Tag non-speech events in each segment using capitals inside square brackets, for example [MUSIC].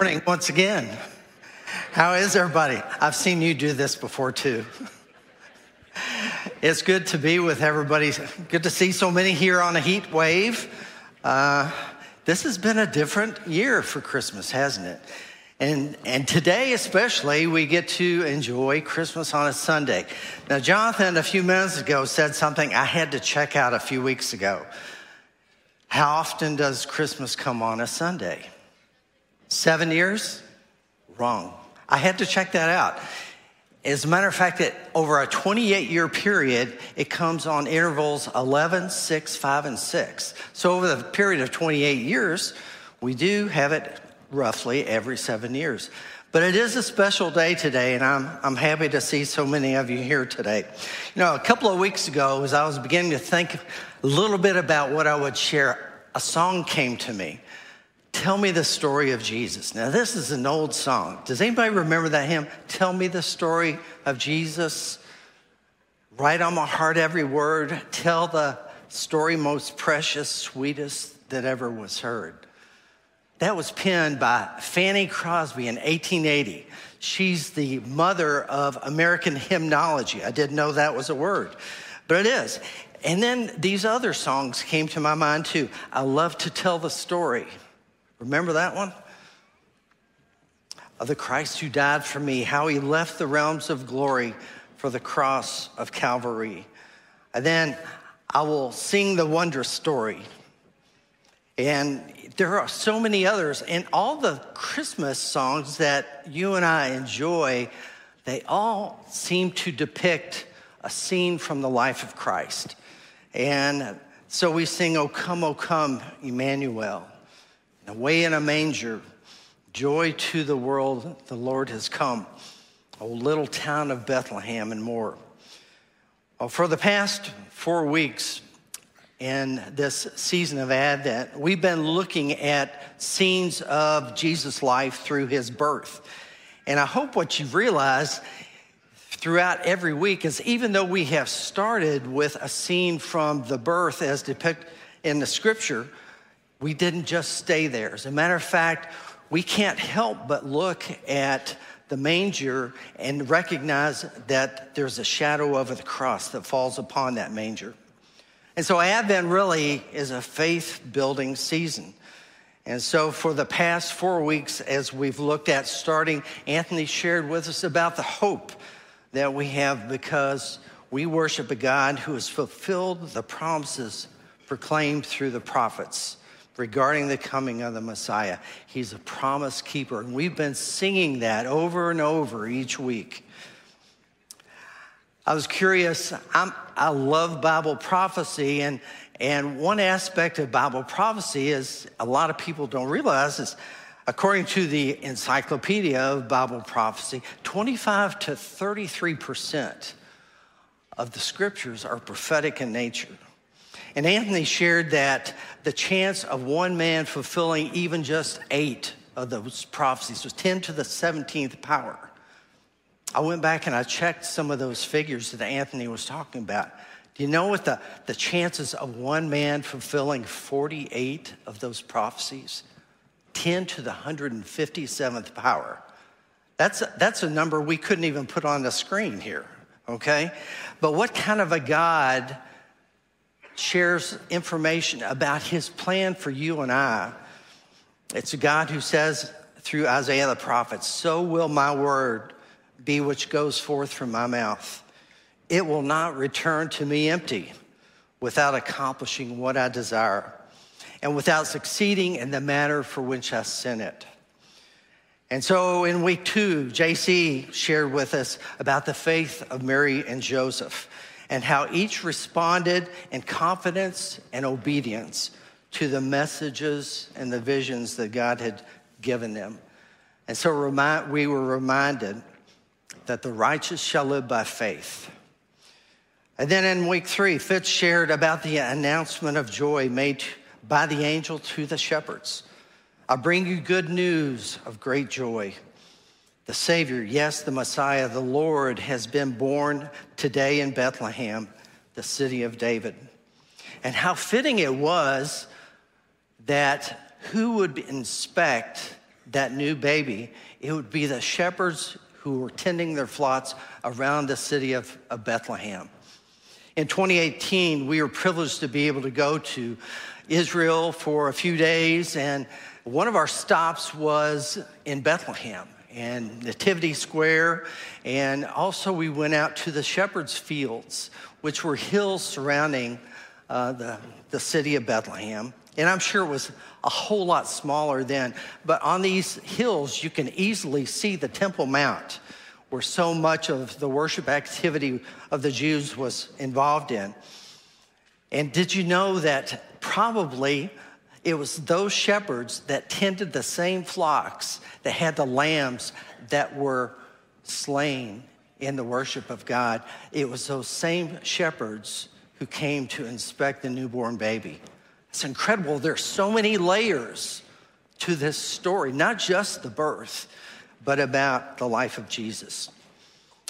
Morning once again. How is everybody? I've seen you do this before too. It's good to be with everybody. Good to see so many here on a heat wave. Uh, this has been a different year for Christmas, hasn't it? And, and today, especially, we get to enjoy Christmas on a Sunday. Now, Jonathan, a few minutes ago, said something I had to check out a few weeks ago. How often does Christmas come on a Sunday? Seven years? Wrong. I had to check that out. As a matter of fact, that over a 28 year period, it comes on intervals 11, 6, 5, and 6. So over the period of 28 years, we do have it roughly every seven years. But it is a special day today, and I'm, I'm happy to see so many of you here today. You know, a couple of weeks ago, as I was beginning to think a little bit about what I would share, a song came to me. Tell me the story of Jesus. Now, this is an old song. Does anybody remember that hymn? Tell me the story of Jesus. Write on my heart every word. Tell the story most precious, sweetest that ever was heard. That was penned by Fanny Crosby in 1880. She's the mother of American hymnology. I didn't know that was a word, but it is. And then these other songs came to my mind too. I love to tell the story. Remember that one? Of the Christ who died for me, how he left the realms of glory for the cross of Calvary. And then I will sing the wondrous story. And there are so many others. And all the Christmas songs that you and I enjoy, they all seem to depict a scene from the life of Christ. And so we sing, O come, O come, Emmanuel. Away in a manger, joy to the world, the Lord has come. O little town of Bethlehem and more. Well, for the past four weeks in this season of Advent, we've been looking at scenes of Jesus' life through his birth. And I hope what you've realized throughout every week is even though we have started with a scene from the birth as depicted in the scripture, we didn't just stay there. As a matter of fact, we can't help but look at the manger and recognize that there's a shadow of the cross that falls upon that manger. And so Advent really is a faith building season. And so, for the past four weeks, as we've looked at starting, Anthony shared with us about the hope that we have because we worship a God who has fulfilled the promises proclaimed through the prophets regarding the coming of the Messiah. He's a promise keeper. And we've been singing that over and over each week. I was curious. I'm, i love Bible prophecy, and, and one aspect of Bible prophecy is a lot of people don't realize is, according to the Encyclopedia of Bible Prophecy, 25 to 33 percent of the scriptures are prophetic in nature. And Anthony shared that the chance of one man fulfilling even just eight of those prophecies was 10 to the 17th power. I went back and I checked some of those figures that Anthony was talking about. Do you know what the, the chances of one man fulfilling 48 of those prophecies? 10 to the 157th power. That's a, that's a number we couldn't even put on the screen here, okay? But what kind of a God shares information about his plan for you and I. It's a God who says through Isaiah the prophet, So will my word be which goes forth from my mouth. It will not return to me empty without accomplishing what I desire and without succeeding in the matter for which I sent it. And so in week two, JC shared with us about the faith of Mary and Joseph and how each responded in confidence and obedience to the messages and the visions that God had given them. And so remind, we were reminded that the righteous shall live by faith. And then in week three, Fitz shared about the announcement of joy made by the angel to the shepherds. I bring you good news of great joy the Savior, yes, the Messiah, the Lord, has been born today in Bethlehem, the city of David. And how fitting it was that who would inspect that new baby, it would be the shepherds who were tending their flocks around the city of, of Bethlehem. In 2018, we were privileged to be able to go to Israel for a few days, and one of our stops was in Bethlehem and Nativity Square, and also we went out to the Shepherd's Fields, which were hills surrounding uh, the, the city of Bethlehem. And I'm sure it was a whole lot smaller then, but on these hills, you can easily see the Temple Mount where so much of the worship activity of the Jews was involved in. And did you know that probably it was those shepherds that tended the same flocks that had the lambs that were slain in the worship of God? It was those same shepherds who came to inspect the newborn baby. It's incredible. There's so many layers to this story, not just the birth, but about the life of Jesus.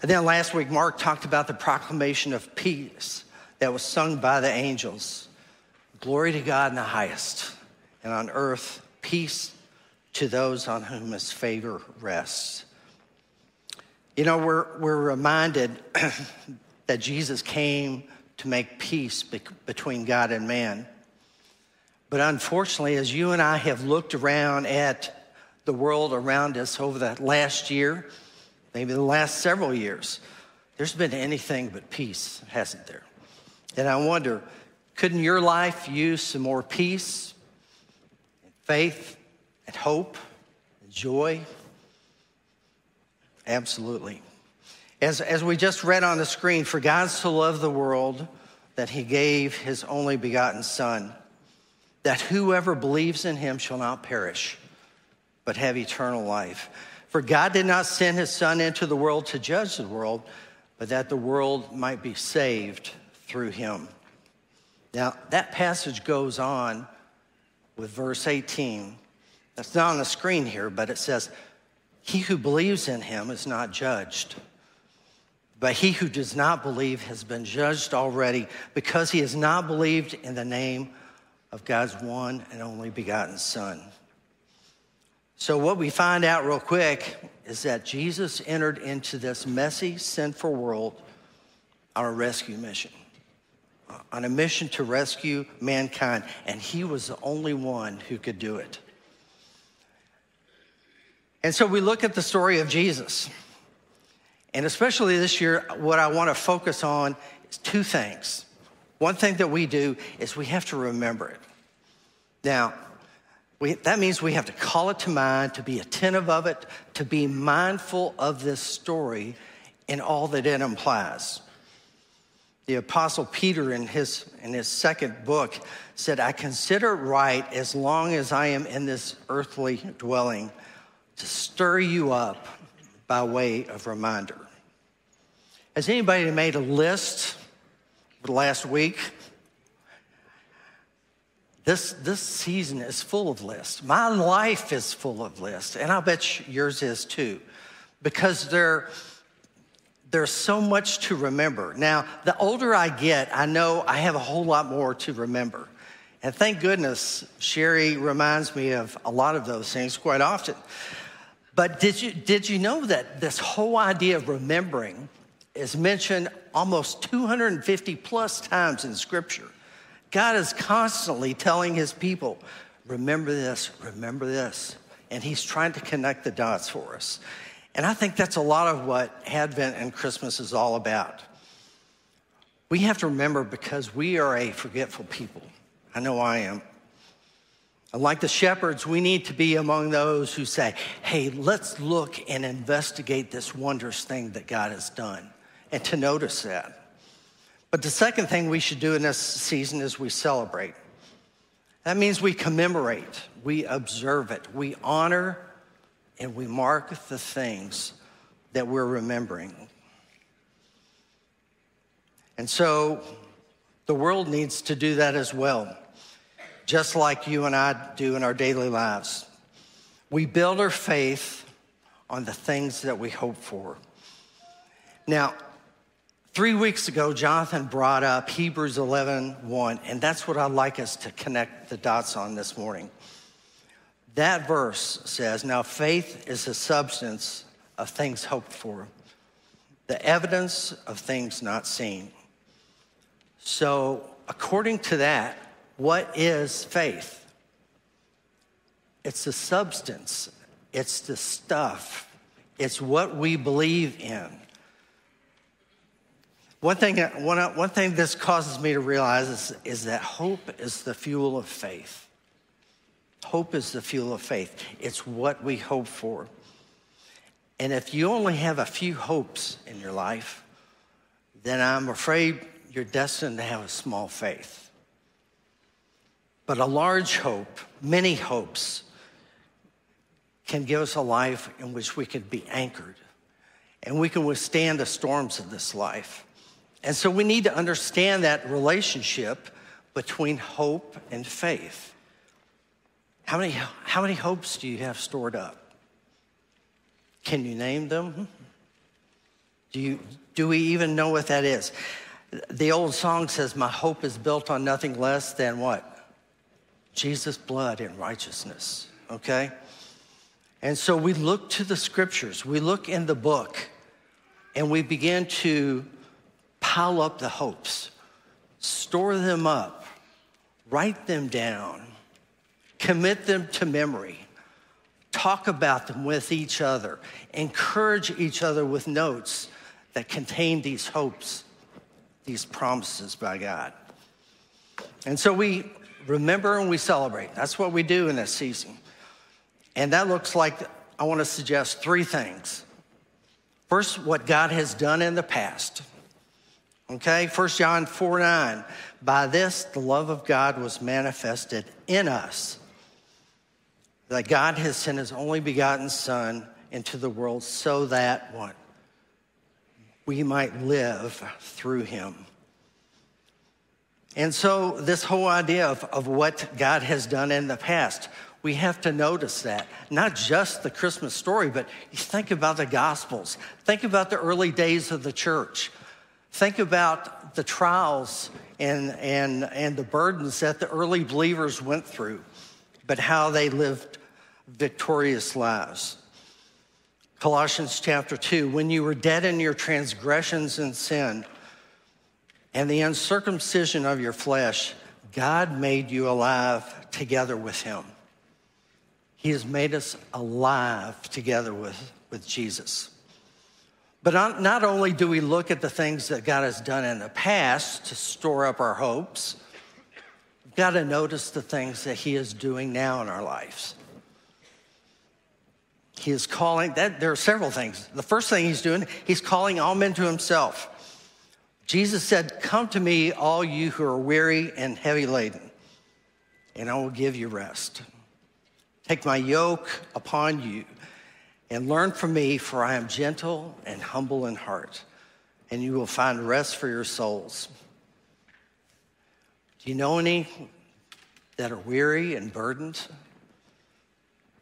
And then last week, Mark talked about the proclamation of peace that was sung by the angels. Glory to God in the highest, and on earth, peace to those on whom his favor rests. You know, we're, we're reminded [CLEARS THROAT] that Jesus came to make peace be- between God and man. But unfortunately, as you and I have looked around at the world around us over the last year, maybe the last several years, there's been anything but peace, hasn't there? And I wonder, couldn't your life use some more peace, faith, and hope, and joy? Absolutely. As, as we just read on the screen, for God so loved the world that he gave his only begotten Son, that whoever believes in him shall not perish but have eternal life. For God did not send his Son into the world to judge the world, but that the world might be saved through him. Now, that passage goes on with verse 18. That's not on the screen here, but it says, He who believes in him is not judged. But he who does not believe has been judged already because he has not believed in the name of God's one and only begotten Son. So, what we find out real quick is that Jesus entered into this messy, sinful world on a rescue mission, on a mission to rescue mankind, and he was the only one who could do it. And so we look at the story of Jesus. And especially this year, what I want to focus on is two things. One thing that we do is we have to remember it. Now, we, that means we have to call it to mind, to be attentive of it, to be mindful of this story and all that it implies. The Apostle Peter, in his, in his second book, said, I consider right as long as I am in this earthly dwelling to stir you up by way of reminder. Has anybody made a list for last week? This, this season is full of lists. My life is full of lists, and I bet yours is too, because there, there's so much to remember. Now, the older I get, I know I have a whole lot more to remember. And thank goodness Sherry reminds me of a lot of those things quite often. But did you, did you know that this whole idea of remembering is mentioned almost 250 plus times in Scripture? God is constantly telling his people, remember this, remember this. And he's trying to connect the dots for us. And I think that's a lot of what Advent and Christmas is all about. We have to remember because we are a forgetful people. I know I am. And like the shepherds, we need to be among those who say, hey, let's look and investigate this wondrous thing that God has done, and to notice that. But the second thing we should do in this season is we celebrate. That means we commemorate, we observe it, we honor, and we mark the things that we're remembering. And so the world needs to do that as well, just like you and I do in our daily lives. We build our faith on the things that we hope for. Now, Three weeks ago, Jonathan brought up Hebrews 11 1, and that's what I'd like us to connect the dots on this morning. That verse says, Now faith is the substance of things hoped for, the evidence of things not seen. So, according to that, what is faith? It's the substance, it's the stuff, it's what we believe in. One thing, one, one thing this causes me to realize is, is that hope is the fuel of faith. Hope is the fuel of faith. It's what we hope for. And if you only have a few hopes in your life, then I'm afraid you're destined to have a small faith. But a large hope, many hopes, can give us a life in which we can be anchored and we can withstand the storms of this life. And so we need to understand that relationship between hope and faith. How many, how many hopes do you have stored up? Can you name them? Hmm. Do, you, do we even know what that is? The old song says, My hope is built on nothing less than what? Jesus' blood and righteousness, okay? And so we look to the scriptures, we look in the book, and we begin to pile up the hopes, store them up, write them down, commit them to memory, talk about them with each other, encourage each other with notes that contain these hopes, these promises by God. And so we remember and we celebrate. That's what we do in this season. And that looks like, I want to suggest three things. First, what God has done in the past. Okay, 1 John 4 9. By this, the love of God was manifested in us that God has sent his only begotten Son into the world so that what? We might live through him. And so, this whole idea of, of what God has done in the past, we have to notice that. Not just the Christmas story, but think about the Gospels. Think about the early days of the church. Think about the trials and, and, and the burdens that the early believers went through, but how they lived victorious lives. Colossians chapter 2 when you were dead in your transgressions and sin and the uncircumcision of your flesh, God made you alive together with him. He has made us alive together with, with Jesus. But not only do we look at the things that God has done in the past to store up our hopes, got to notice the things that He is doing now in our lives. He is calling that there are several things. The first thing he's doing, he's calling all men to himself. Jesus said, Come to me, all you who are weary and heavy laden, and I will give you rest. Take my yoke upon you and learn from me, for I am gentle and humble in heart, and you will find rest for your souls. Do you know any that are weary and burdened,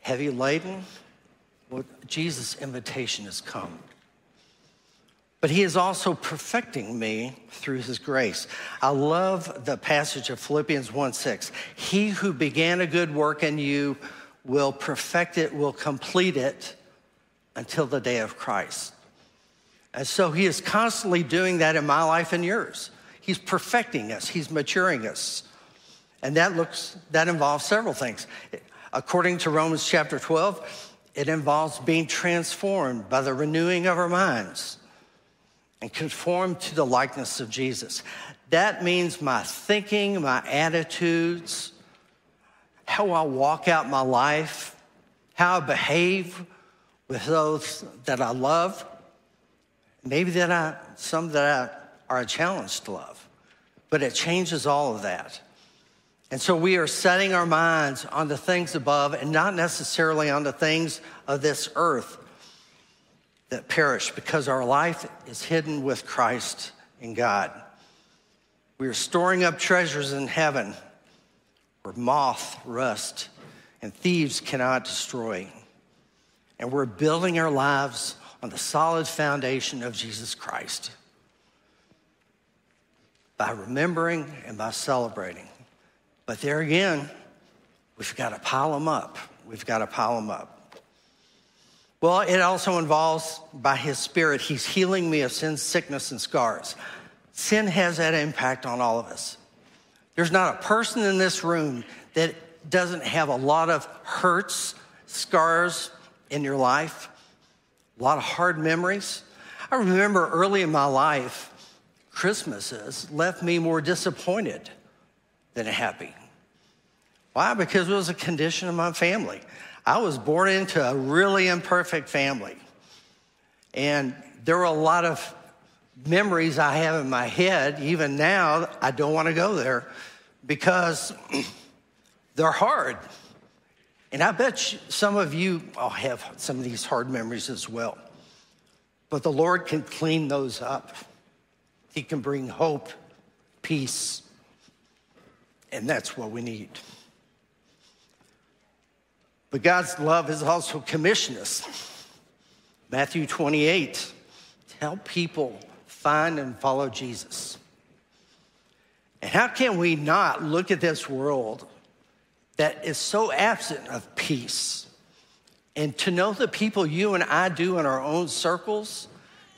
heavy laden? Well, Jesus' invitation has come. But he is also perfecting me through his grace. I love the passage of Philippians 1 6. He who began a good work in you will perfect it, will complete it until the day of Christ. And so he is constantly doing that in my life and yours. He's perfecting us, he's maturing us. And that looks that involves several things. According to Romans chapter 12, it involves being transformed by the renewing of our minds and conformed to the likeness of Jesus. That means my thinking, my attitudes, how I walk out my life, how I behave with those that I love, maybe that I, some that I are a challenge to love. But it changes all of that. And so we are setting our minds on the things above and not necessarily on the things of this earth that perish because our life is hidden with Christ in God. We are storing up treasures in heaven where moth, rust, and thieves cannot destroy. And we're building our lives on the solid foundation of Jesus Christ by remembering and by celebrating. But there again, we've got to pile them up. we've got to pile them up. Well, it also involves by his spirit, he's healing me of sin, sickness, and scars. Sin has that impact on all of us. There's not a person in this room that doesn't have a lot of hurts, scars in your life, a lot of hard memories. I remember early in my life, Christmases left me more disappointed than happy. Why? Because it was a condition of my family. I was born into a really imperfect family. And there were a lot of memories I have in my head. Even now, I don't want to go there because [CLEARS THROAT] they're hard. And I bet some of you all have some of these hard memories as well. But the Lord can clean those up. He can bring hope, peace, and that's what we need. But God's love has also commissioned us. Matthew 28 to help people find and follow Jesus. And how can we not look at this world that is so absent of peace. And to know the people you and I do in our own circles,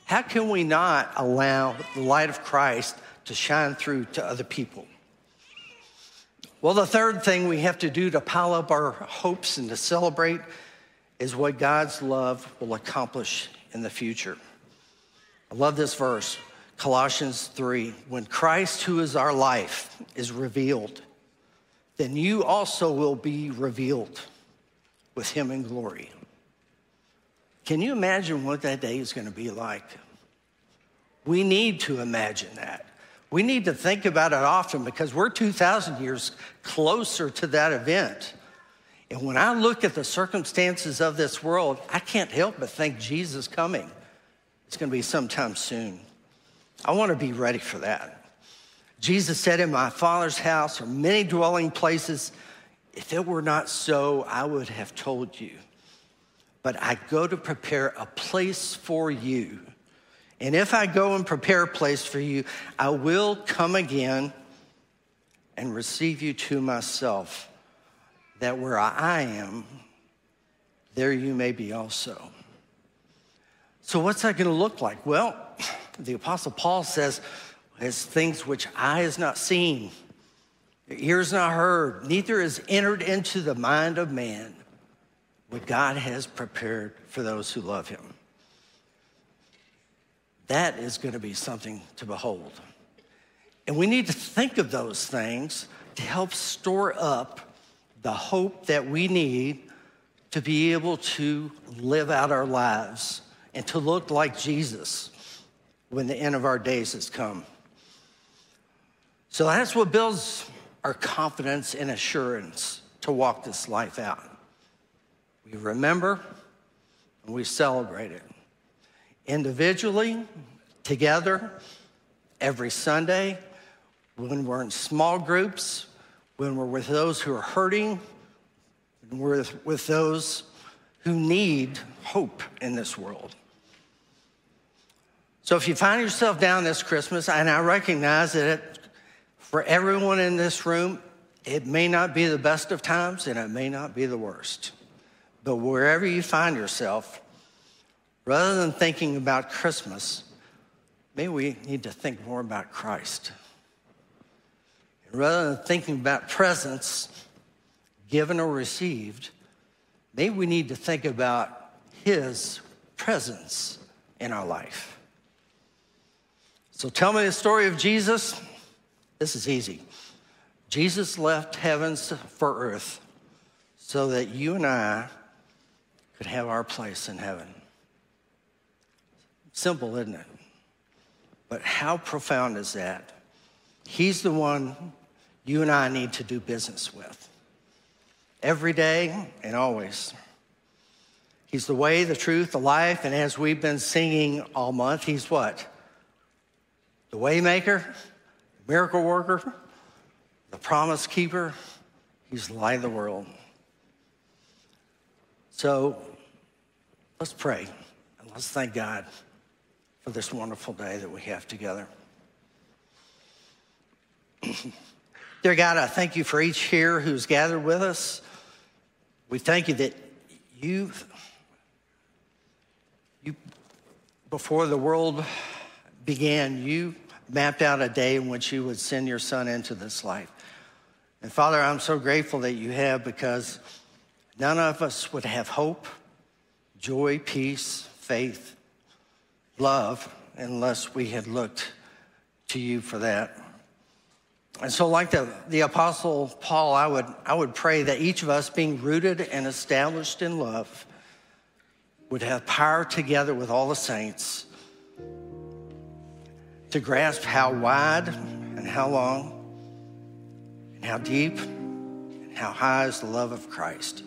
how can we not allow the light of Christ to shine through to other people? Well, the third thing we have to do to pile up our hopes and to celebrate is what God's love will accomplish in the future. I love this verse, Colossians 3. When Christ, who is our life, is revealed, then you also will be revealed with him in glory. Can you imagine what that day is going to be like? We need to imagine that. We need to think about it often because we're 2,000 years closer to that event. And when I look at the circumstances of this world, I can't help but think Jesus coming. It's going to be sometime soon. I want to be ready for that. Jesus said, In my Father's house are many dwelling places. If it were not so, I would have told you. But I go to prepare a place for you. And if I go and prepare a place for you, I will come again and receive you to myself, that where I am, there you may be also. So, what's that going to look like? Well, [SNIFFS] the Apostle Paul says, as things which eye has not seen, ears not heard, neither has entered into the mind of man what God has prepared for those who love him. That is going to be something to behold. And we need to think of those things to help store up the hope that we need to be able to live out our lives and to look like Jesus when the end of our days has come. So that's what builds our confidence and assurance to walk this life out. We remember and we celebrate it. Individually, together, every Sunday, when we're in small groups, when we're with those who are hurting, when we're with those who need hope in this world. So if you find yourself down this Christmas, and I recognize that it for everyone in this room, it may not be the best of times and it may not be the worst. But wherever you find yourself, rather than thinking about Christmas, maybe we need to think more about Christ. And rather than thinking about presents given or received, maybe we need to think about His presence in our life. So tell me the story of Jesus this is easy. Jesus left heavens for earth so that you and I could have our place in heaven. Simple, isn't it? But how profound is that? He's the one you and I need to do business with every day and always. He's the way, the truth, the life, and as we've been singing all month, he's what? The waymaker, miracle worker, the promise keeper. He's the light of the world. So let's pray and let's thank God for this wonderful day that we have together. [CLEARS THROAT] Dear God, I thank you for each here who's gathered with us. We thank you that you, you, before the world began, you mapped out a day in which you would send your son into this life. And Father, I'm so grateful that you have because none of us would have hope, joy, peace, faith, love, unless we had looked to you for that. And so, like the, the Apostle Paul, I would, I would pray that each of us, being rooted and established in love, would have power together with all the saints to grasp how wide and how long and how deep how high is the love of Christ.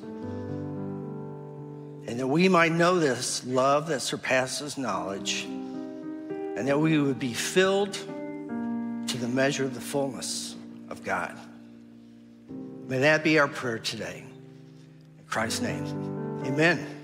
And that we might know this love that surpasses knowledge, and that we would be filled to the measure of the fullness of God. May that be our prayer today. In Christ's name, amen.